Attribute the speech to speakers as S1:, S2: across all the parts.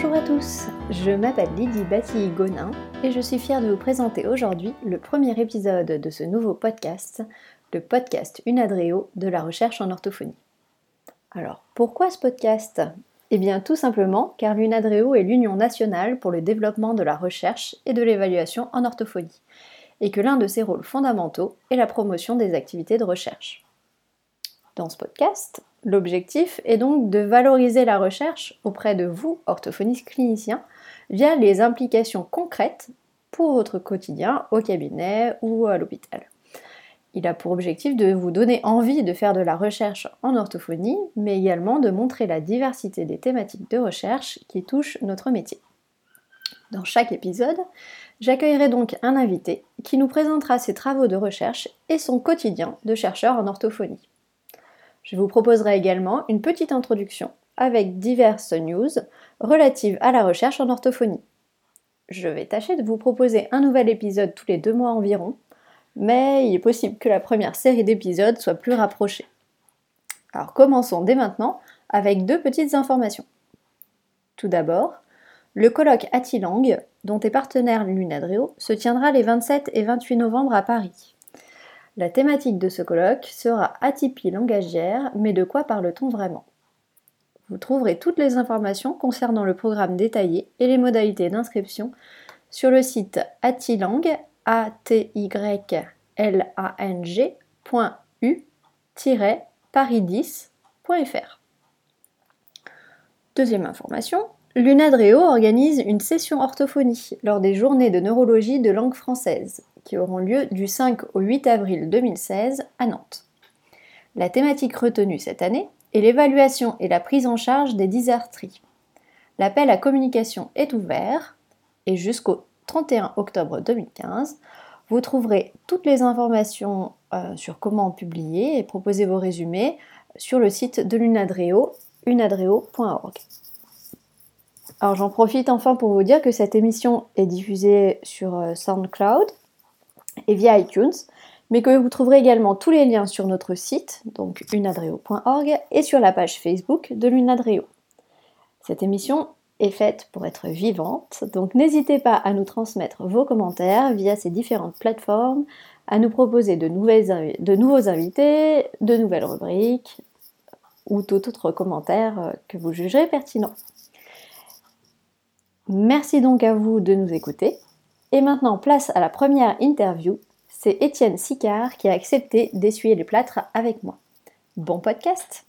S1: Bonjour à tous, je m'appelle Lydie Batilly-Gonin et je suis fière de vous présenter aujourd'hui le premier épisode de ce nouveau podcast, le podcast Unadreo de la recherche en orthophonie. Alors, pourquoi ce podcast? Eh bien, tout simplement car l'Unadreo est l'Union nationale pour le développement de la recherche et de l'évaluation en orthophonie, et que l'un de ses rôles fondamentaux est la promotion des activités de recherche. Dans ce podcast, l'objectif est donc de valoriser la recherche auprès de vous, orthophonistes cliniciens, via les implications concrètes pour votre quotidien au cabinet ou à l'hôpital. Il a pour objectif de vous donner envie de faire de la recherche en orthophonie, mais également de montrer la diversité des thématiques de recherche qui touchent notre métier. Dans chaque épisode, j'accueillerai donc un invité qui nous présentera ses travaux de recherche et son quotidien de chercheur en orthophonie. Je vous proposerai également une petite introduction avec diverses news relatives à la recherche en orthophonie. Je vais tâcher de vous proposer un nouvel épisode tous les deux mois environ, mais il est possible que la première série d'épisodes soit plus rapprochée. Alors commençons dès maintenant avec deux petites informations. Tout d'abord, le colloque Atilang, dont est partenaire l'UNADREO, se tiendra les 27 et 28 novembre à Paris. La thématique de ce colloque sera atypie langagière, mais de quoi parle-t-on vraiment? Vous trouverez toutes les informations concernant le programme détaillé et les modalités d'inscription sur le site atilang, a t y l a n paris10.fr. Deuxième information, l'UNADREO organise une session orthophonie lors des journées de neurologie de langue française qui auront lieu du 5 au 8 avril 2016 à Nantes. La thématique retenue cette année est l'évaluation et la prise en charge des dysarthries. L'appel à communication est ouvert et jusqu'au 31 octobre 2015, vous trouverez toutes les informations euh, sur comment publier et proposer vos résumés sur le site de l'Unadreo, unadreo.org. Alors j'en profite enfin pour vous dire que cette émission est diffusée sur euh, SoundCloud, et via iTunes, mais que vous trouverez également tous les liens sur notre site, donc unadreo.org, et sur la page Facebook de l'Unadreo. Cette émission est faite pour être vivante, donc n'hésitez pas à nous transmettre vos commentaires via ces différentes plateformes, à nous proposer de, de nouveaux invités, de nouvelles rubriques, ou tout autre commentaire euh, que vous jugerez pertinent. Merci donc à vous de nous écouter. Et maintenant, place à la première interview. C'est Étienne Sicard qui a accepté d'essuyer les plâtres avec moi. Bon podcast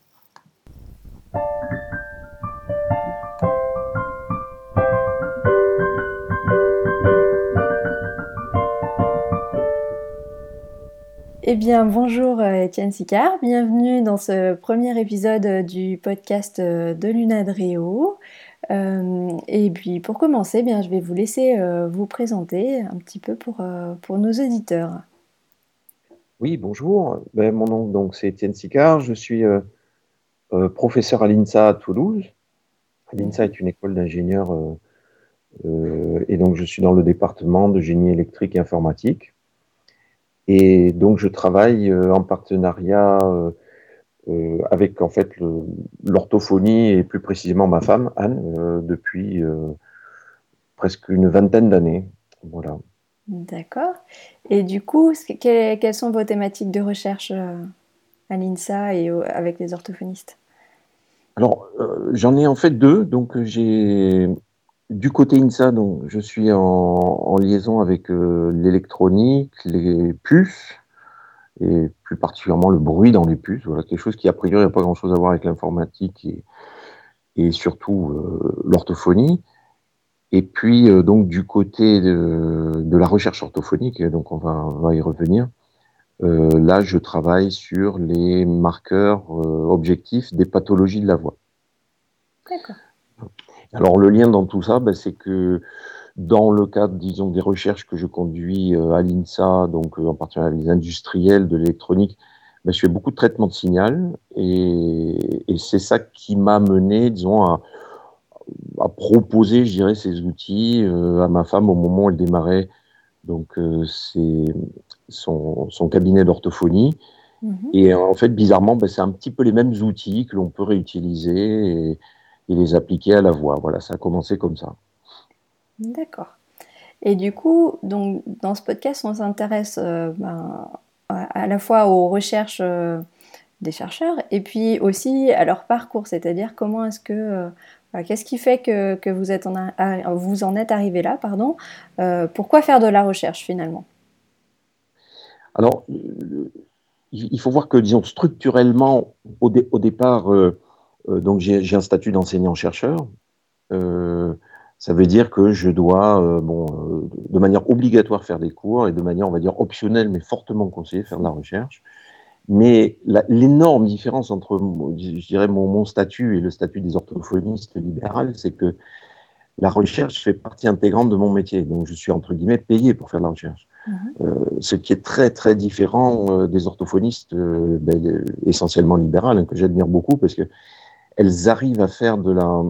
S1: Eh bien, bonjour euh, Étienne Sicard, bienvenue dans ce premier épisode du podcast euh, de Lunadrio. Euh, et puis pour commencer, bien, je vais vous laisser euh, vous présenter un petit peu pour, euh, pour nos auditeurs.
S2: Oui, bonjour. Ben, mon nom donc c'est Étienne Sicard. Je suis professeur à l'INSA à Toulouse. L'INSA est une école d'ingénieurs et donc je suis dans le département de génie électrique et informatique. Et donc je travaille en partenariat euh, avec en fait l'orthophonie et plus précisément ma femme Anne euh, depuis euh, presque une vingtaine d'années. Voilà.
S1: D'accord. Et du coup, quelles, sont vos thématiques de recherche à l'INSA et avec les orthophonistes?
S2: Alors, j'en ai en fait deux. Donc, j'ai du côté INSA, donc, je suis en, en liaison avec l'électronique, les puces, et plus particulièrement le bruit dans les puces. Voilà, quelque chose qui, a priori, n'a pas grand-chose à voir avec l'informatique et, et, surtout euh, l'orthophonie. Et puis, euh, donc, du côté de, de, la recherche orthophonique, donc on va, on va y revenir, euh, là, je travaille sur les marqueurs objectifs des pathologies de la voix.
S1: D'accord.
S2: Alors, le lien dans tout ça, ben, c'est que dans le cadre, disons, des recherches que je conduis euh, à l'INSA, donc euh, en particulier avec les industriels de l'électronique, ben, je fais beaucoup de traitements de signal et, et c'est ça qui m'a mené, disons, à, à, proposer, je dirais, ces outils euh, à ma femme au moment où elle démarrait donc c'est son, son, cabinet d'orthophonie. Mmh. Et en fait, bizarrement, ben, c'est un petit peu les mêmes outils que l'on peut réutiliser. Et, et les appliquer à la voix. Voilà, ça a commencé comme ça.
S1: D'accord. Et du coup, donc, dans ce podcast, on s'intéresse euh, ben, à la fois aux recherches euh, des chercheurs et puis aussi à leur parcours, c'est-à-dire comment est-ce que euh, Qu'est-ce qui fait que, que vous, êtes en vous, en êtes arrivé là pardon Pourquoi faire de la recherche finalement?
S2: Alors, il faut voir que, disons, structurellement, au, au départ, j'ai un statut d'enseignant-chercheur. Ça veut dire que je dois, euh, bon, euh, de manière obligatoire faire des cours et de manière, on va dire, optionnelle, mais fortement conseillée, faire de la recherche. Mais l'énorme différence entre, je dirais, mon, mon, statut et le statut des orthophonistes libérales, c'est que la recherche fait partie intégrante de mon métier. Donc, je suis, entre guillemets, payé pour faire de la recherche. Mmh. Euh, ce qui est très, très différent des orthophonistes ben, essentiellement libérales, hein, que j'admire beaucoup parce que elles arrivent à faire de la,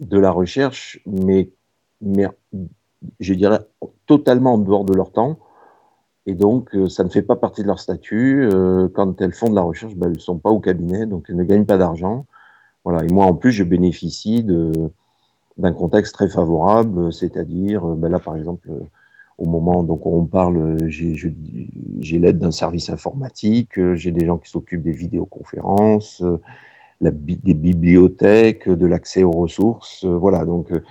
S2: de la recherche, mais, mais je dirais totalement en dehors de leur temps. Et donc, euh, ça ne fait pas partie de leur statut. Euh, quand elles font de la recherche, ben, elles ne sont pas au cabinet, donc elles ne gagnent pas d'argent. Voilà. Et moi, en plus, je bénéficie d'un contexte très favorable, c'est-à-dire, ben là, par exemple, au moment donc on parle, j'ai l'aide d'un service informatique, j'ai des gens qui s'occupent des vidéoconférences, des bibliothèques, de l'accès aux ressources. Euh, voilà, donc euh,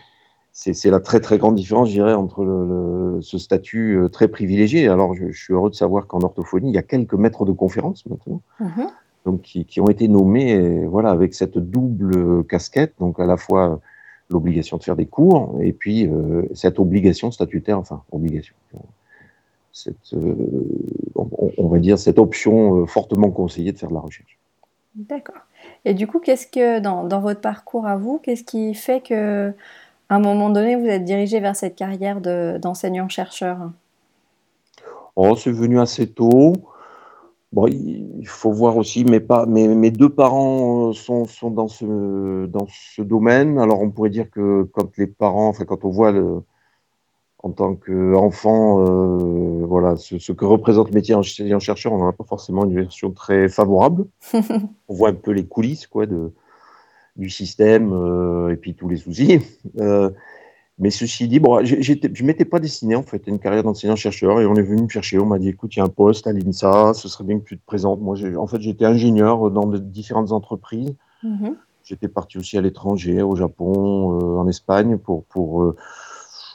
S2: c'est la très très grande différence, je dirais, entre le, ce statut euh, très privilégié. Alors, je, suis heureux de savoir qu'en orthophonie, il y a quelques maîtres de conférences maintenant, mhm. donc qui, qui, ont été nommés, voilà, avec cette double casquette, donc à la fois l'obligation de faire des cours et puis cette obligation statutaire, enfin obligation, cette, on, on, va dire cette option fortement conseillée de faire de la recherche.
S1: D'accord. Et du coup, qu'est-ce que dans, votre parcours à vous, qu'est-ce qui fait que à un moment donné, vous êtes dirigé vers cette carrière d'enseignant-chercheur?
S2: Oh, c'est venu assez tôt. Bon, il faut voir aussi, mes, pas, mes, mes deux parents euh, sont, sont, dans, ce, dans ce domaine. Alors, on pourrait dire que quand les parents, enfin, quand on voit le, en tant qu'enfant, euh, voilà, ce, que représente le métier enseignant-chercheur, on n'en a pas forcément une version très favorable. on voit un peu les coulisses quoi, de, du système euh, et puis tous les soucis. Euh, mais ceci dit, bon, je ne m'étais pas destiné en fait à une carrière d'enseignant-chercheur et on est venu me chercher. On m'a dit écoute, il y a un poste à l'INSA, ce serait bien que tu te présentes. Moi, en fait, j'étais ingénieur dans de différentes entreprises. Mm-hmm. J'étais parti aussi à l'étranger, au Japon, en Espagne, pour, pour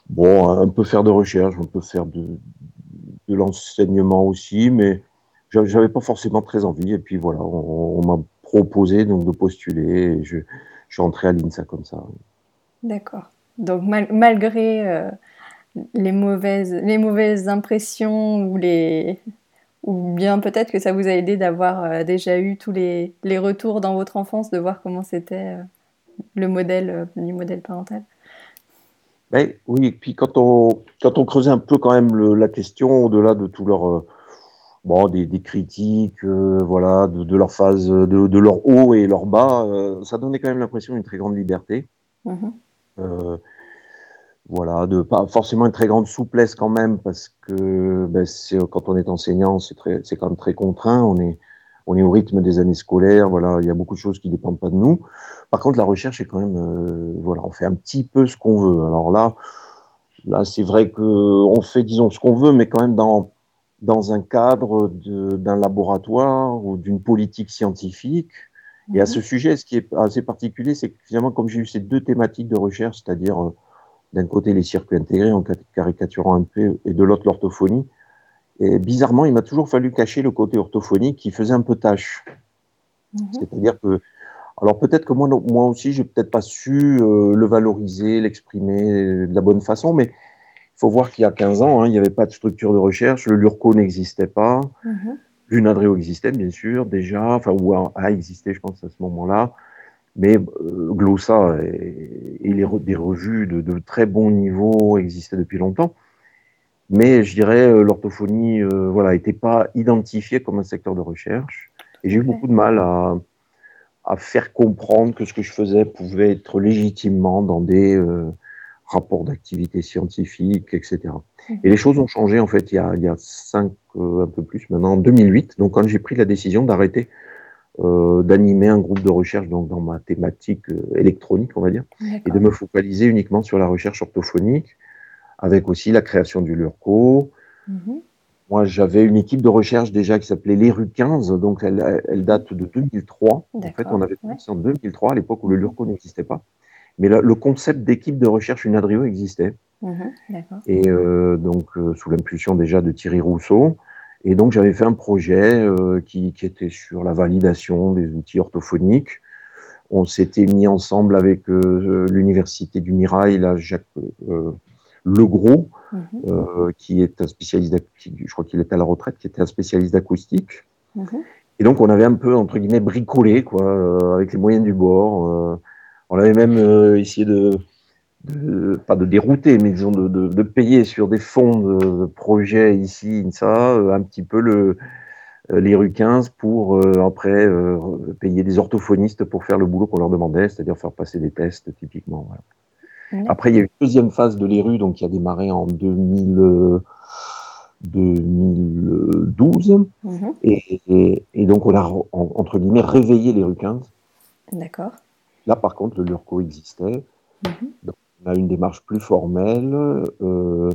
S2: bon, un peu faire de recherche, un peu faire de, l'enseignement aussi, mais j'avais pas forcément très envie. Et puis voilà, on, m'a proposé donc de postuler et je, je suis entré à l'INSA comme ça.
S1: D'accord. Donc malgré euh, les, mauvaises, les mauvaises impressions ou les ou bien peut-être que ça vous a aidé d'avoir euh, déjà eu tous les, les, retours dans votre enfance, de voir comment c'était euh, le modèle, du modèle parental.
S2: Ben, oui, et puis quand on, quand on creusait un peu quand même la question, au-delà de tout leur, euh, bon, des, des critiques, euh, voilà, de, de, leur phase, de, de, leur haut et leur bas, euh, ça donnait quand même l'impression d'une très grande liberté. Mm-hmm. voilà, de pas forcément une très grande souplesse quand même, parce que ben, quand on est enseignant, c'est quand même très contraint. On est, on est au rythme des années scolaires, voilà, il y a beaucoup de choses qui ne dépendent pas de nous. Par contre, la recherche est quand même, euh, voilà, on fait un petit peu ce qu'on veut. Alors là, là, c'est vrai qu'on fait, disons, ce qu'on veut, mais quand même dans, dans un cadre d'un laboratoire ou d'une politique scientifique. Et à ce mhm. sujet, ce qui est assez particulier, c'est que finalement, comme j'ai eu ces deux thématiques de recherche, c'est-à-dire euh, d'un côté les circuits intégrés en caricaturant un peu, et de l'autre l'orthophonie, et bizarrement, il m'a toujours fallu cacher le côté orthophonique qui faisait un peu tâche. Mhm. C'est-à-dire que, alors peut-être que moi, moi aussi, j'ai peut-être pas su euh, le valoriser, l'exprimer de la bonne façon, mais il faut voir qu'il y a 15 ans, hein, il n'y avait pas de structure de recherche, le LURCO n'existait pas, mmh. l'UNADREO existait bien sûr déjà, enfin ou a, existé, je pense à ce moment-là, mais euh, Glossa et, les, des revues de, de, très bon niveau existaient depuis longtemps mais je dirais euh, l'orthophonie euh, voilà n'était pas identifiée comme un secteur de recherche. Et j'ai eu beaucoup de mal à, à, faire comprendre que ce que je faisais pouvait être légitimement dans des euh, rapports d'activité scientifique, etc. Et les choses ont changé en fait il y a, il y a cinq, un peu plus maintenant, en 2008, donc quand j'ai pris la décision d'arrêter d'animer un groupe de recherche donc, dans ma thématique électronique, on va dire, et de me focaliser uniquement sur la recherche orthophonique, avec aussi la création du LURCO. Mhm. Moi, j'avais une équipe de recherche déjà qui s'appelait l'ERU 15, donc elle, elle, date de 2003. En fait, on avait commencé en 2003, à l'époque où le LURCO n'existait pas. Mais le concept d'équipe de recherche Unadrio existait. Mhm, et euh, donc, euh, sous l'impulsion déjà de Thierry Rousseau. Et donc, j'avais fait un projet euh, qui, qui, était sur la validation des outils orthophoniques. On s'était mis ensemble avec l'université du Mirail, là, Jacques Legros, mhm. qui est un spécialiste, je crois qu'il est à la retraite, qui était un spécialiste d'acoustique. Mhm. Et donc, on avait un peu, entre guillemets, bricolé, quoi, avec les moyens du bord. On avait même euh, essayé de, pas de dérouter, mais disons de, payer sur des fonds de, projet ici, INSA, euh, un petit peu le, euh, les rues 15 pour après payer des orthophonistes pour faire le boulot qu'on leur demandait, c'est-à-dire faire passer des tests typiquement. Après, il y a eu une deuxième phase de l'ERU, donc qui a démarré en 2000, 2012. Mhm. et, donc, on a, entre guillemets, réveillé les rues 15.
S1: D'accord.
S2: Là, par contre, le LURCO existait. Mhm. on a une démarche plus formelle. Euh,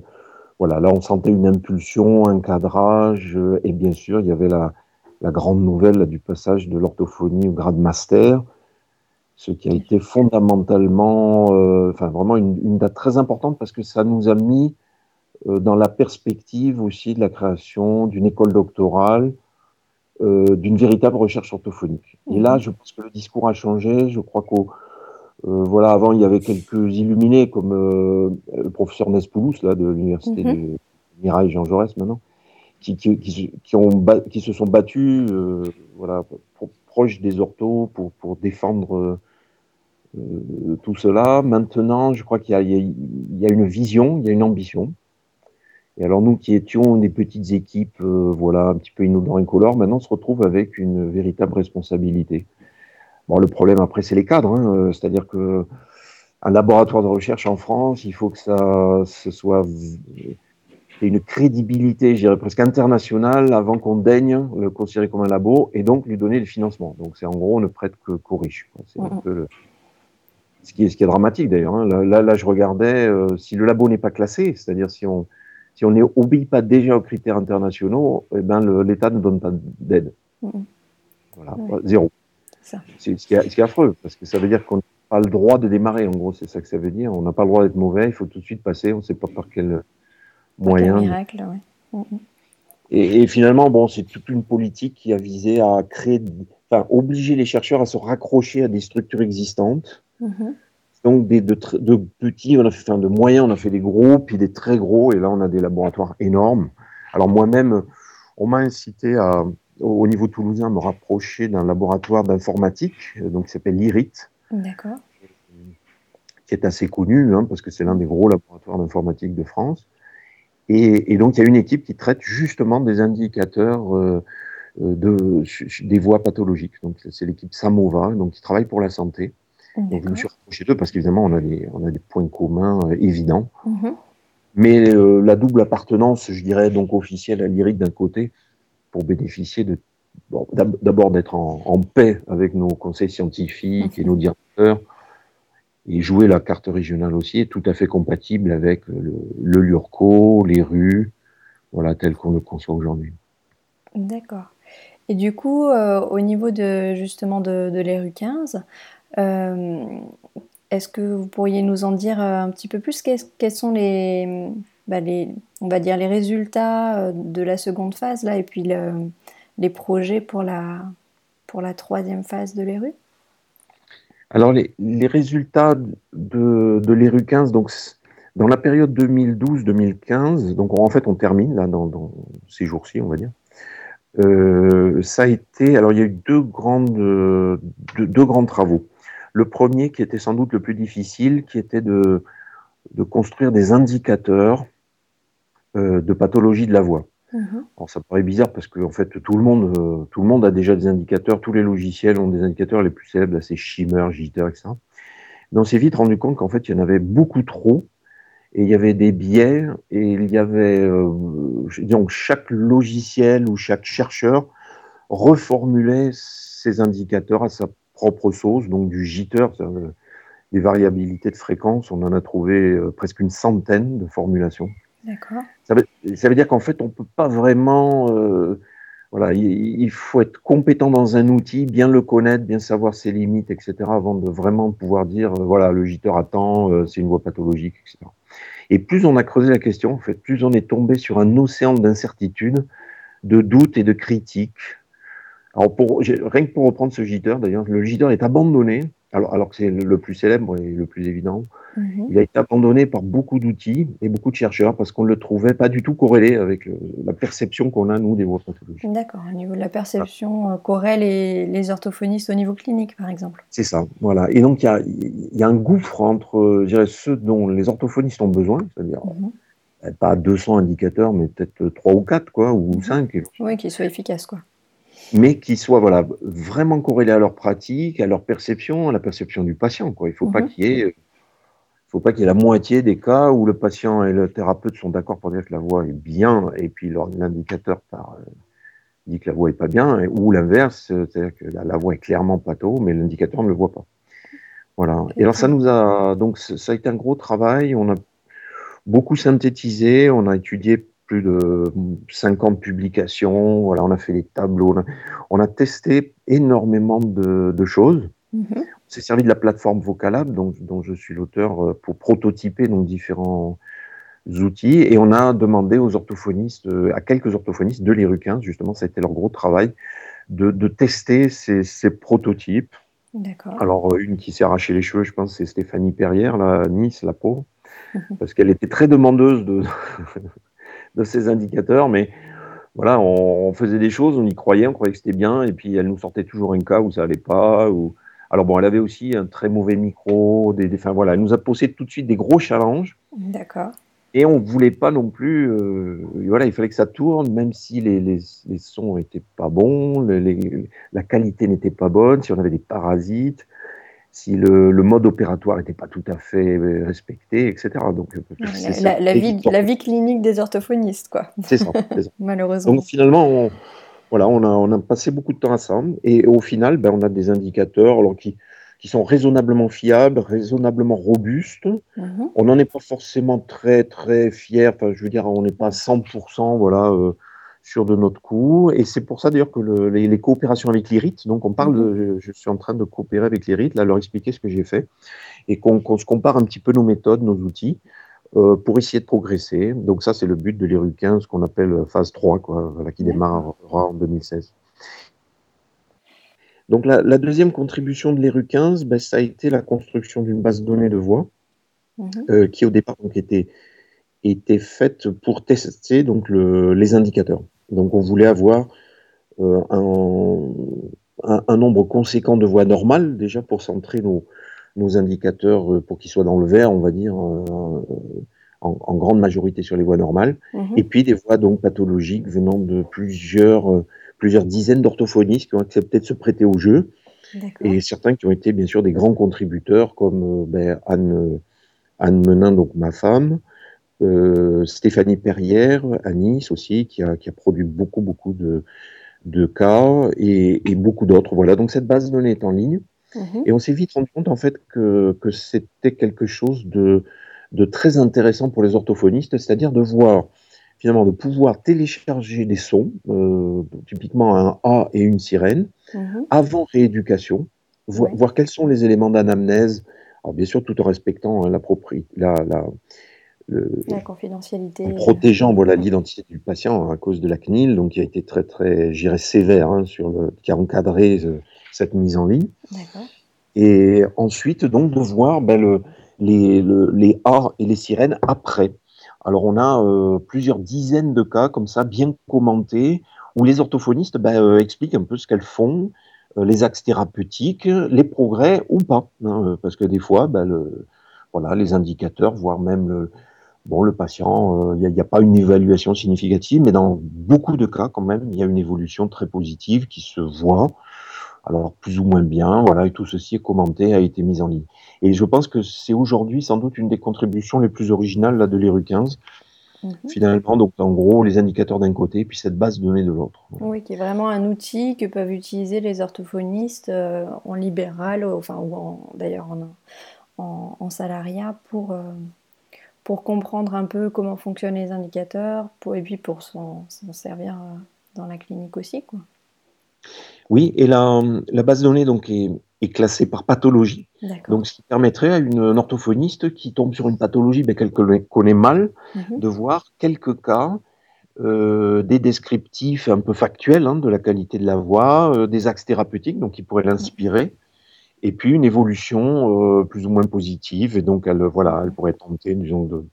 S2: voilà, là, on sentait une impulsion, un cadrage, euh, et bien sûr, il y avait la, grande nouvelle du passage de l'orthophonie au grade master, ce qui a été fondamentalement, euh, enfin vraiment une, date très importante parce que ça nous a mis dans la perspective aussi de la création d'une école doctorale euh, d'une véritable recherche orthophonique. Et là, mhm. je pense que le discours a changé. Je crois qu'au euh, voilà, avant, il y avait quelques illuminés comme euh, le professeur Nespoulos là, de l'université mhm. de Mirail Jean Jaurès maintenant, qui, qui, qui, ont qui se sont battus voilà, proches des orthos pour, pour défendre tout cela. Maintenant, je crois qu'il y, y, a une vision, il y a une ambition. Et alors nous qui étions des petites équipes, euh, voilà, un petit peu inodore incolore, maintenant on se retrouve avec une véritable responsabilité. Bon, le problème après c'est les cadres, hein, euh, c'est-à-dire que un laboratoire de recherche en France, il faut que ça ce soit une crédibilité, je dirais presque internationale, avant qu'on daigne le considérer comme un labo et donc lui donner le financement. Donc c'est en gros on ne prête qu'aux riches. C'est un peu le... ce, qui est, ce qui est dramatique d'ailleurs. Hein. Là, là, je regardais, euh, si le labo n'est pas classé, c'est-à-dire si on si on n'obéit pas déjà aux critères internationaux, eh ben l'État ne donne pas d'aide. Voilà, zéro. C'est ce, qui est affreux, parce que ça veut dire qu'on n'a pas le droit de démarrer, en gros, c'est ça que ça veut dire. On n'a pas le droit d'être mauvais, il faut tout de suite passer, on ne sait pas par quel moyen. Quel miracle, oui. et, finalement, bon, c'est toute une politique qui a visé à créer, enfin, obliger les chercheurs à se raccrocher à des structures existantes. Mm-hmm. Donc des, de, de, petits, on a fait, enfin, de moyens, on a fait des gros, puis des très gros, et là on a des laboratoires énormes. Alors moi-même, on m'a incité à, au niveau toulousain, à me rapprocher d'un laboratoire d'informatique, donc qui s'appelle l'IRIT. D'accord. Qui est assez connu, hein, parce que c'est l'un des gros laboratoires d'informatique de France. Et, et, donc il y a une équipe qui traite justement des indicateurs euh, de, des voies pathologiques. Donc c'est l'équipe Samova, donc qui travaille pour la santé. Donc, je me suis rapproché d'eux parce qu'évidemment, on, a des, on a des points communs euh, évidents. Mhm. Mais euh, la double appartenance, je dirais, donc officielle à l'IRIC d'un côté, pour bénéficier de. D'abord d'être en, paix avec nos conseils scientifiques et mhm. nos directeurs, et jouer la carte régionale aussi, est tout à fait compatible avec le, le LURCO, les rues, voilà, tel qu'on le conçoit aujourd'hui.
S1: D'accord. Et du coup, euh, au niveau de justement de, de l'ERU 15, euh, est-ce que vous pourriez nous en dire euh, un petit peu plus? Quels sont bah, les, on va dire les résultats euh, de la seconde phase là, et puis les projets pour la, pour la troisième phase de l'ERU
S2: Alors les, résultats de, de l'ERU 15, donc dans la période 2012-2015, donc en fait on termine là dans, ces jours-ci, on va dire. ça a été, alors il y a eu deux grandes, deux grands travaux. Le premier, qui était sans doute le plus difficile, qui était de, de construire des indicateurs euh, de pathologie de la voix. Mhm. Alors, ça paraît bizarre parce que en fait tout le monde euh, tout le monde a déjà des indicateurs, tous les logiciels ont des indicateurs les plus célèbres, c'est Shimmer, Jitter, etc. Mais on s'est vite rendu compte qu'en fait il y en avait beaucoup trop et il y avait des biais et il y avait euh, donc chaque logiciel ou chaque chercheur reformulait ses indicateurs à sa propre sauce, donc du jitter, des variabilités de fréquence, on en a trouvé presque une centaine de formulations.
S1: D'accord.
S2: Ça veut, dire qu'en fait, on ne peut pas vraiment voilà, il, faut être compétent dans un outil, bien le connaître, bien savoir ses limites, etc., avant de vraiment pouvoir dire, euh, voilà, le giteur attend, euh, c'est une voie pathologique, etc. Et plus on a creusé la question, en fait, plus on est tombé sur un océan d'incertitudes, de doutes et de critiques. Alors, pour, rien que pour reprendre ce giteur, d'ailleurs, le giteur est abandonné alors, alors que c'est le plus célèbre et le plus évident, mhm. il a été abandonné par beaucoup d'outils et beaucoup de chercheurs parce qu'on ne le trouvait pas du tout corrélé avec euh, la perception qu'on a, nous, des voies pathologiques.
S1: D'accord, au niveau de la perception, euh, corrèle et les orthophonistes au niveau clinique, par exemple.
S2: C'est ça, voilà. Et donc, il y a, y a, un gouffre entre euh, je dirais, ceux dont les orthophonistes ont besoin, c'est-à-dire mhm. pas 200 indicateurs, mais peut-être 3 ou 4, quoi, ou 5. Mhm.
S1: Oui, qu'ils soient efficaces, quoi
S2: mais qui soient voilà, vraiment corrélés à leur pratique, à leur perception, à la perception du patient. Quoi. Il ne faut, pas mhm. qu'il y ait, faut pas qu'il y ait la moitié des cas où le patient et le thérapeute sont d'accord pour dire que la voix est bien, et puis l'indicateur euh, dit que la voix est pas bien, ou l'inverse, c'est-à-dire que la, voix est clairement pato, mais l'indicateur ne le voit pas. Voilà. Et alors ça nous a donc ça a été un gros travail. On a beaucoup synthétisé, on a étudié plus de 50 publications. Voilà, on a fait des tableaux. On a, testé énormément de, choses. Mhm. On s'est servi de la plateforme Vocalab, dont, dont je suis l'auteur, euh, pour prototyper donc, différents outils. Et on a demandé aux orthophonistes, euh, à quelques orthophonistes de l'IRU justement, ça a été leur gros travail, de, tester ces, ces prototypes. Alors, euh, une qui s'est arraché les cheveux, je pense, c'est Stéphanie Perrière, la Nice, la peau, mhm. parce qu'elle était très demandeuse de, de ces indicateurs, mais voilà, on, faisait des choses, on y croyait, on croyait que c'était bien, et puis elle nous sortait toujours un cas où ça allait pas. Ou... Alors bon, elle avait aussi un très mauvais micro, des, enfin voilà, elle nous a posé tout de suite des gros challenges.
S1: D'accord.
S2: Et on voulait pas non plus, euh, voilà, il fallait que ça tourne, même si les, les, les sons étaient pas bons, la qualité n'était pas bonne, si on avait des parasites si le, mode opératoire n'était pas tout à fait euh, respecté, etc.
S1: Donc, euh, la, vie, la, vie, clinique des orthophonistes, quoi.
S2: C'est ça,
S1: Malheureusement.
S2: Donc finalement, on, voilà, on a, on a, passé beaucoup de temps à ça, et au final, ben, on a des indicateurs alors, qui, qui sont raisonnablement fiables, raisonnablement robustes. Mhm. On n'en est pas forcément très, très fiers, enfin, je veux dire, on n'est pas à 100%, voilà. Euh, sur de notre coup. Et c'est pour ça d'ailleurs que les, coopérations avec l'IRIT, donc on parle de, mhm. je, suis en train de coopérer avec l'IRIT, là, leur expliquer ce que j'ai fait, et qu'on se compare un petit peu nos méthodes, nos outils, euh, pour essayer de progresser. Donc ça, c'est le but de l'IRU 15, qu'on appelle phase 3, quoi, qui démarrera en 2016. Donc la, deuxième contribution de l'ERU 15, ben, ça a été la construction d'une base de données de voix, mhm. euh, qui au départ donc, était, était faite pour tester donc, le, les indicateurs. Donc on voulait avoir euh, un, un, nombre conséquent de voix normales déjà pour centrer nos, nos indicateurs euh, pour qu'ils soient dans le vert, on va dire, euh, en, grande majorité sur les voies normales, mhm. et puis des voix donc pathologiques venant de plusieurs, plusieurs dizaines d'orthophonistes qui ont accepté de se prêter au jeu, et certains qui ont été bien sûr des grands contributeurs comme ben, Anne, Anne Menin, donc ma femme, euh, Stéphanie Perrière à Nice aussi, qui a, qui a produit beaucoup, beaucoup de, de cas et, et beaucoup d'autres. Voilà, donc cette base de données est en ligne. Mhm. Et on s'est vite rendu compte en fait que, que c'était quelque chose de, de très intéressant pour les orthophonistes, c'est-à-dire de voir finalement de pouvoir télécharger des sons, euh, typiquement un A et une sirène, mhm. avant rééducation, voir quels sont les éléments d'anamnèse, alors bien sûr tout en respectant hein, la, la, la,
S1: la confidentialité.
S2: En protégeant voilà, l'identité du patient à cause de la CNIL, donc qui a été très, très, j'irais sévère, hein, sur le, qui a encadré euh, cette mise en ligne. Et ensuite, donc, de voir ben, le, les, les A et les sirènes après. Alors, on a euh, plusieurs dizaines de cas comme ça, bien commentés, où les orthophonistes ben, euh, expliquent un peu ce qu'elles font, les axes thérapeutiques, les progrès ou pas. Hein, parce que des fois, ben, le, voilà, les indicateurs, voire même le, Bon, le patient, il euh, n'y a, pas une évaluation significative, mais dans beaucoup de cas, quand même, il y a une évolution très positive qui se voit. Alors, plus ou moins bien, voilà, et tout ceci est commenté, a été mis en ligne. Et je pense que c'est aujourd'hui sans doute une des contributions les plus originales là, de l'ERU 15, Mhm. Finalement, donc en gros, les indicateurs d'un côté, puis cette base de données de l'autre.
S1: Oui, qui est vraiment un outil que peuvent utiliser les orthophonistes euh, en libéral, enfin, ou d'ailleurs en, en, salariat pour, euh, pour comprendre un peu comment fonctionnent les indicateurs pour, et puis pour s'en servir euh, dans la clinique aussi. Quoi.
S2: Oui, et la, la base de données donc, est, est classée par pathologie. Donc, ce qui permettrait à une, orthophoniste qui tombe sur une pathologie ben, qu'elle connaît mal, mhm. de voir quelques cas, euh, des descriptifs un peu factuels hein, de la qualité de la voix, euh, des axes thérapeutiques, donc qui pourraient l'inspirer, et puis une évolution euh, plus ou moins positive, et donc elle, voilà, elle pourrait tenter, disons, de,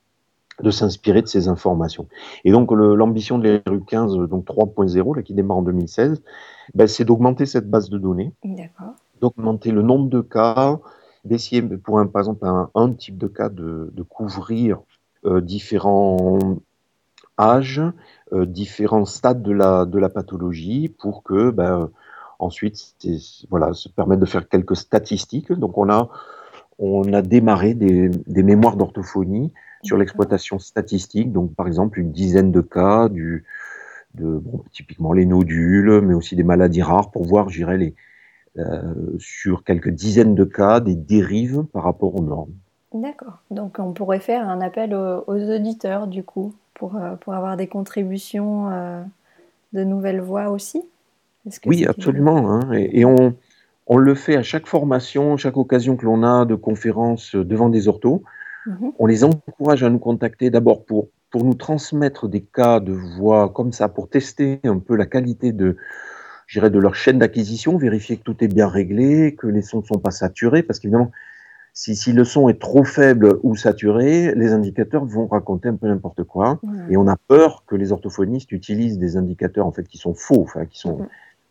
S2: de s'inspirer de ces informations. Et donc l'ambition de l'ERU 15, donc 3.0, qui démarre en 2016, ben, c'est d'augmenter cette base de données. D'augmenter le nombre de cas, d'essayer, pour un, par exemple, un, type de cas, de, couvrir euh, différents âges, euh, différents stades de la, de la pathologie pour que, ben, ensuite, voilà, se permettre de faire quelques statistiques. Donc, on a, on a démarré des, des mémoires d'orthophonie sur l'exploitation statistique. Donc, par exemple, une dizaine de cas du, de, bon, typiquement les nodules, mais aussi des maladies rares pour voir, j'irais, les, euh, sur quelques dizaines de cas des dérives par rapport aux normes.
S1: D'accord. Donc on pourrait faire un appel aux, auditeurs du coup pour, euh, pour avoir des contributions euh, de nouvelles voix aussi?
S2: Oui, absolument. Hein. Et, on, on, le fait à chaque formation, chaque occasion que l'on a de conférences devant des orthos. Mhm. On les encourage à nous contacter d'abord pour, pour nous transmettre des cas de voix comme ça, pour tester un peu la qualité de, de leur chaîne d'acquisition, vérifier que tout est bien réglé, que les sons ne sont pas saturés, parce qu'évidemment, si, si, le son est trop faible ou saturé, les indicateurs vont raconter un peu n'importe quoi. Et on a peur que les orthophonistes utilisent des indicateurs en fait qui sont faux, enfin qui sont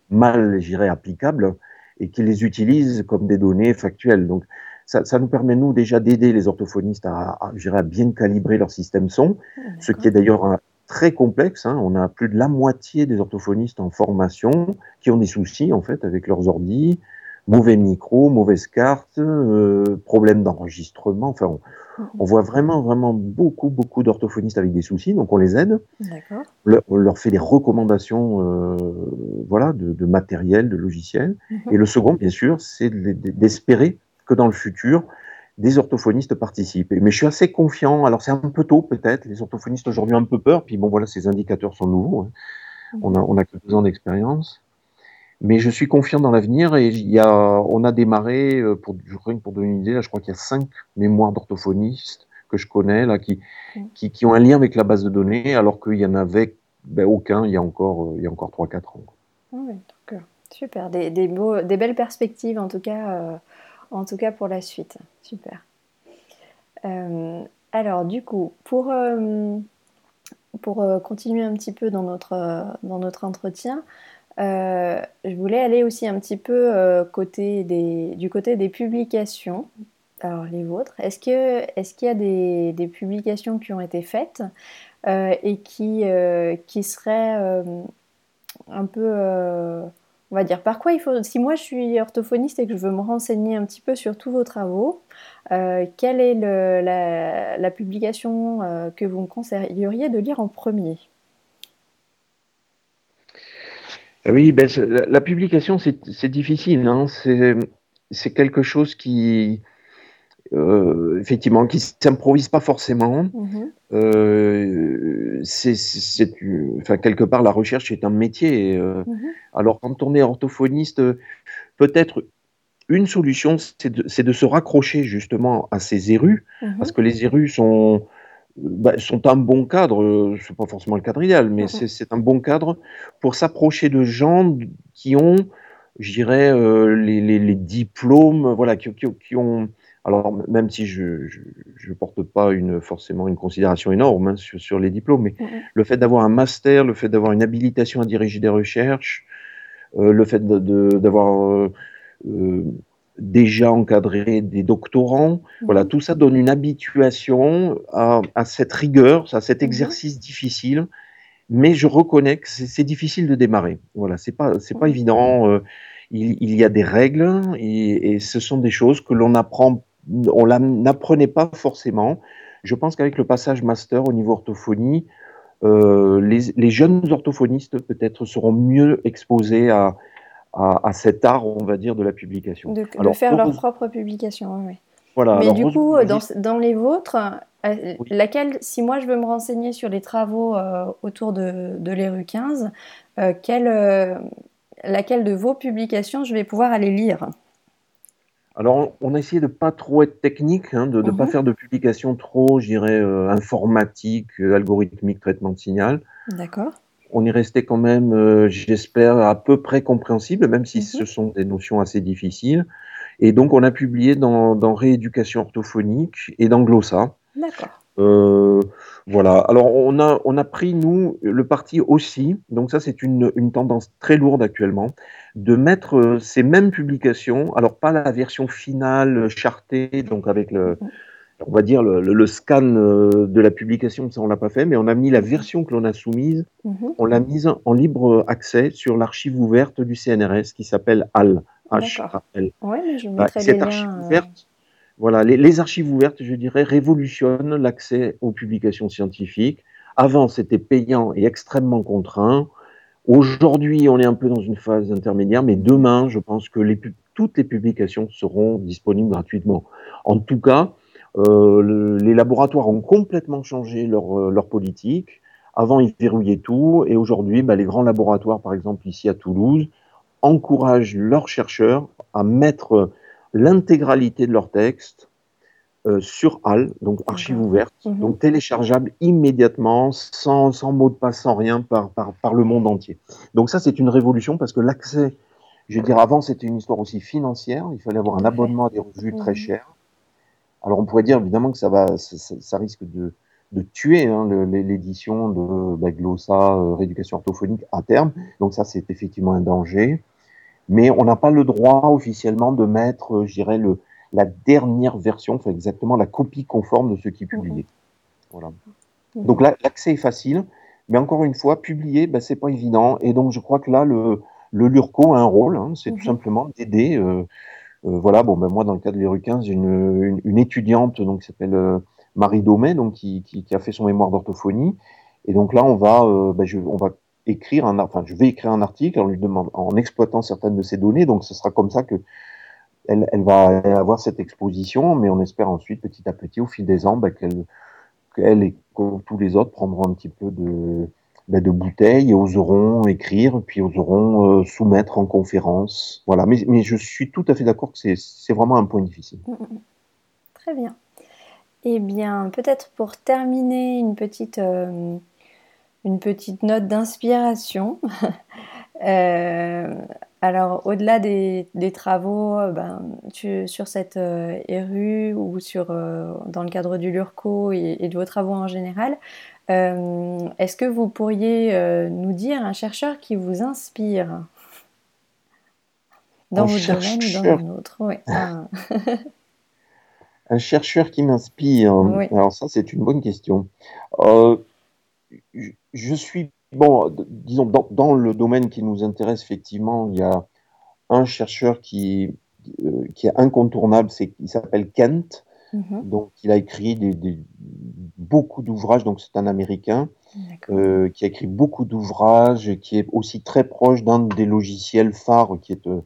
S2: mal, j'irais, applicables, et qu'ils les utilisent comme des données factuelles. Donc ça, ça nous permet nous déjà d'aider les orthophonistes à, à, à bien calibrer leur système son, ce qui est d'ailleurs très complexe. Hein. On a plus de la moitié des orthophonistes en formation qui ont des soucis en fait avec leurs ordis, mauvais micro, mauvaise carte, euh, problème d'enregistrement. Enfin, on. On, voit vraiment vraiment beaucoup beaucoup d'orthophonistes avec des soucis, donc on les aide. on leur fait des recommandations, euh, voilà, de, de, matériel, de logiciel. Mhm. Et le second, bien sûr, c'est d'espérer que dans le futur, des orthophonistes participent. Mais je suis assez confiant. Alors c'est un peu tôt peut-être. Les orthophonistes aujourd'hui ont un peu peur. Puis bon voilà, ces indicateurs sont nouveaux. Hein. On a on a que deux ans d'expérience. Mais je suis confiant dans l'avenir et il y a, on a démarré euh, pour rien pour donner une idée. Là, je crois qu'il y a cinq mémoires d'orthophonistes que je connais là qui, qui, qui ont un lien avec la base de données, alors qu'il y en avait ben, aucun il y a encore euh, il y a encore trois quatre ans.
S1: Ah oui, super, des, des, beaux, des belles perspectives en tout cas. Euh en tout cas pour la suite. Super. Euh, alors du coup, pour, euh, pour euh, continuer un petit peu dans notre, dans notre entretien, je voulais aller aussi un petit peu côté des, du côté des publications. Alors les vôtres, est-ce qu'il est y a des, publications qui ont été faites et qui, qui seraient un peu on va dire par quoi il faut. Si moi je suis orthophoniste et que je veux me renseigner un petit peu sur tous vos travaux, euh, quelle est la, publication euh, que vous me conseilleriez de lire en premier
S2: ah Oui, ben, la, publication c'est difficile. Hein. C'est quelque chose qui, euh, effectivement, qui s'improvise pas forcément. Mhm. Euh, c'est, enfin, quelque part, la recherche est un métier. Euh. Mhm. Alors, quand on est orthophoniste, peut-être une solution, c'est de, de, se raccrocher justement à ces érus, mhm. parce que les érus sont, bah, sont un bon cadre. C'est pas forcément le cadre idéal, mais c'est un bon cadre pour s'approcher de gens qui ont, je dirais, les, les, les, diplômes, voilà, qui, qui, qui ont alors, même si je ne porte pas une, forcément une considération énorme hein, sur, les diplômes, mais le fait d'avoir un master, le fait d'avoir une habilitation à diriger des recherches, euh, le fait d'avoir euh, euh, déjà encadré des doctorants, voilà, tout ça donne une habituation à, cette rigueur, à cet exercice difficile. Mais je reconnais que c'est difficile de démarrer. Voilà, c'est pas c'est pas évident. Il, il, y a des règles et, et ce sont des choses que l'on apprend on n'apprenait pas forcément je pense qu'avec le passage master au niveau orthophonie, euh, les, jeunes orthophonistes peut-être seront mieux exposés à, à, cet art, on va dire, de la publication.
S1: De, faire leur propre publication, oui. Voilà, Mais du coup, dans, dans, les vôtres, euh, laquelle, si moi je veux me renseigner sur les travaux euh, autour de, de l'ERU 15, quelle, laquelle de vos publications je vais pouvoir aller lire?
S2: Alors, on a essayé de pas trop être technique, hein, de ne pas mhm. faire de publication trop, je dirais, euh, informatique, euh, algorithmique, traitement de signal.
S1: D'accord.
S2: On est resté quand même, euh, j'espère, à peu près compréhensible, même si mhm. ce sont des notions assez difficiles. Et donc, on a publié dans, dans Rééducation orthophonique et dans Glossa.
S1: D'accord.
S2: voilà. Alors, on a, on a pris, nous, le parti aussi, donc ça, c'est une, une tendance très lourde actuellement, de mettre euh, ces mêmes publications, alors pas la version finale chartée, donc avec le, on va dire le, scan euh, de la publication, ça on l'a pas fait, mais on a mis la version que l'on a soumise, mhm. on l'a mise en libre accès sur l'archive ouverte du CNRS qui s'appelle HAL.
S1: H-A-L. Ouais, je bah,
S2: cette archive euh. ouverte, voilà, les, les, archives ouvertes, je dirais, révolutionnent l'accès aux publications scientifiques. Avant, c'était payant et extrêmement contraint. Aujourd'hui, on est un peu dans une phase intermédiaire, mais demain, je pense que les, toutes les publications seront disponibles gratuitement. En tout cas, euh, les laboratoires ont complètement changé leur, euh, leur, politique. Avant, ils verrouillaient tout, et aujourd'hui, bah, les grands laboratoires, par exemple ici à Toulouse, encouragent leurs chercheurs à mettre l'intégralité de leurs textes euh, sur HAL, donc archive ouverte, mhm. donc téléchargeable immédiatement, sans, sans, mot de passe, sans rien, par, par, par le monde entier. Donc ça, c'est une révolution parce que l'accès, je veux dire, avant, c'était une histoire aussi financière, il fallait avoir un abonnement à des revues très mhm. Alors on pourrait dire évidemment que ça, va, ça, risque de, de tuer hein, l'édition de bah, Glossa, euh, rééducation orthophonique à terme, donc ça, c'est effectivement un danger. Mais on n'a pas le droit officiellement de mettre, euh, je dirais, le, la dernière version, enfin exactement la copie conforme de ce qui est publié. Voilà. Donc là, l'accès est facile, mais encore une fois, publier, ben, c'est pas évident. Et donc, je crois que là, le, le LURCO a un rôle, hein, c'est tout mhm. simplement d'aider. Euh, voilà, bon, ben moi, dans le cas de l'ERU 15, j'ai une, une, étudiante donc, qui s'appelle euh, Marie Domé, donc, qui, qui, a fait son mémoire d'orthophonie. Et donc là, on va, ben, je, on va écrire un, enfin, je vais écrire un article en lui demandant, en exploitant certaines de ces données. Donc, ce sera comme ça que elle, va avoir cette exposition, mais on espère ensuite, petit à petit, au fil des ans, bah, qu'elle et tous les autres prendront un petit peu de, bah, de bouteilles oseront écrire, puis oseront euh, soumettre en conférence. Voilà. Mais, je suis tout à fait d'accord que c'est vraiment un point difficile. Mm, mm, mm.
S1: Très bien. Eh bien, peut-être pour terminer, une petite, euh, une petite note d'inspiration. euh, alors, au-delà des, travaux ben, sur cette euh, ou sur, dans le cadre du LURCO et, de vos travaux en général, est-ce que vous pourriez nous dire un chercheur qui vous inspire? Dans votre domaine ou dans un autre
S2: Un chercheur qui m'inspire. Alors ça, c'est une bonne question. je suis Bon, disons, dans, le domaine qui nous intéresse, effectivement, il y a un chercheur qui, euh, qui est incontournable, c'est, il s'appelle Kent. Mm-hmm. Donc, il a écrit des, beaucoup d'ouvrages, donc c'est un Américain, euh, qui a écrit beaucoup d'ouvrages, qui est aussi très proche d'un des logiciels phares qui est euh,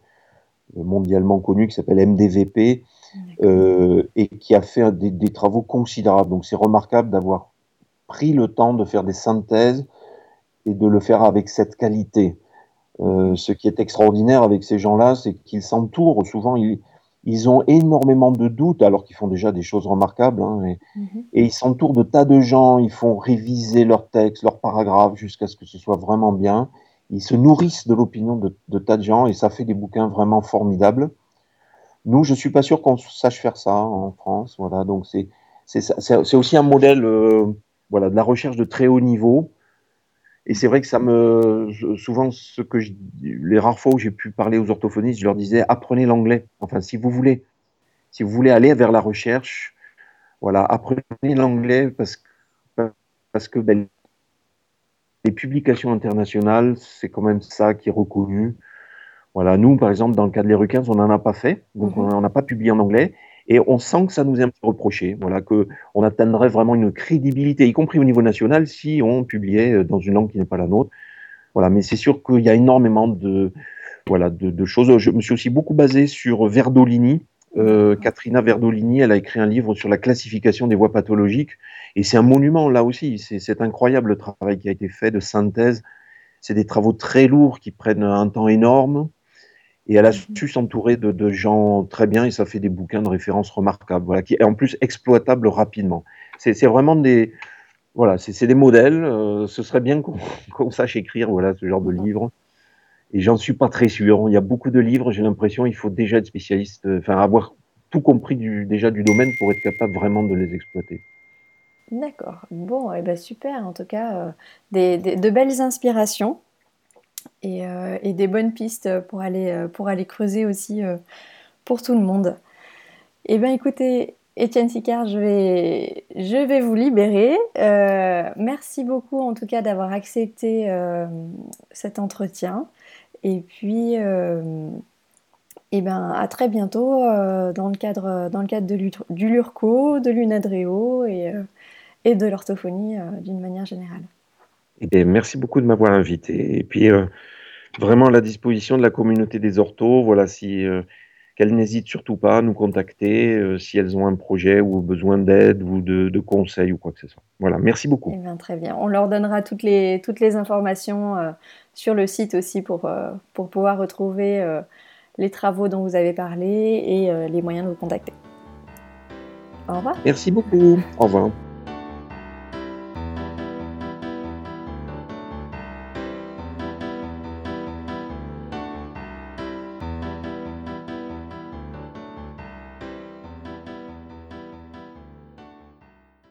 S2: mondialement connu, qui s'appelle MDVP, et qui a fait des, des travaux considérables. Donc, c'est remarquable d'avoir pris le temps de faire des synthèses et de le faire avec cette qualité. Euh, ce qui est extraordinaire avec ces gens-là, c'est qu'ils s'entourent. Souvent, ils, ils, ont énormément de doutes, alors qu'ils font déjà des choses remarquables. Hein, et, mhm. et, ils s'entourent de tas de gens. Ils font réviser leurs textes, leurs paragraphes, jusqu'à ce que ce soit vraiment bien. Ils se nourrissent de l'opinion de, de, tas de gens, et ça fait des bouquins vraiment formidables. Nous, je suis pas sûr qu'on sache faire ça en France. Voilà, donc c'est c'est aussi un modèle, euh, voilà, de la recherche de très haut niveau et c'est vrai que ça me, souvent, ce que je, les rares fois où j'ai pu parler aux orthophonistes, je leur disais apprenez l'anglais. Enfin, si vous voulez, si vous voulez aller vers la recherche, voilà, apprenez l'anglais parce que, parce que ben, les publications internationales, c'est quand même ça qui est reconnu. Voilà, nous, par exemple, dans le cas de l'ERU15, on n'en a pas fait, donc mhm. on n'a pas publié en anglais. Et on sent que ça nous est un peu reproché, voilà, qu'on atteindrait vraiment une crédibilité, y compris au niveau national, si on publiait euh, dans une langue qui n'est pas la nôtre. Voilà, mais c'est sûr qu'il y a énormément de, voilà, de, choses. Je me suis aussi beaucoup basé sur Verdolini. Euh, Katrina Verdolini, elle a écrit un livre sur la classification des voies pathologiques. Et c'est un monument, là aussi. C'est incroyable le travail qui a été fait de synthèse. C'est des travaux très lourds qui prennent un temps énorme. Et elle a mhm. su s'entourer de, gens très bien et ça fait des bouquins de référence remarquables, voilà, qui est en plus exploitables rapidement. C'est vraiment des, voilà, c'est des modèles. Euh, ce serait bien qu'on sache écrire, voilà, ce genre de livres. Et j'en suis pas très sûr. Il y a beaucoup de livres. J'ai l'impression il faut déjà être spécialiste, euh, enfin avoir tout compris du, déjà du domaine pour être capable vraiment de les exploiter.
S1: D'accord. Bon, et eh ben super. En tout cas, euh, des, de belles inspirations. Euh, et, des bonnes pistes pour aller, euh, pour aller creuser aussi euh, pour tout le monde. Eh bien écoutez, Étienne Sicard, je vais, je vais vous libérer. merci beaucoup en tout cas d'avoir accepté cet entretien. Et puis, eh ben, à très bientôt dans, le cadre, dans le cadre de, du LURCO, de l'UNADREO et, et de l'orthophonie d'une manière générale.
S2: Eh merci beaucoup de m'avoir invité. Et puis, euh, vraiment à la disposition de la communauté des orthos, voilà, si euh, qu'elles n'hésitent surtout pas à nous contacter euh, si elles ont un projet ou besoin d'aide ou de, conseils ou quoi que ce soit. Voilà, merci beaucoup.
S1: Eh très bien. On leur donnera toutes les, toutes les informations sur le site aussi pour, pour pouvoir retrouver les travaux dont vous avez parlé et les moyens de vous contacter. Au revoir.
S2: Merci beaucoup. Au revoir.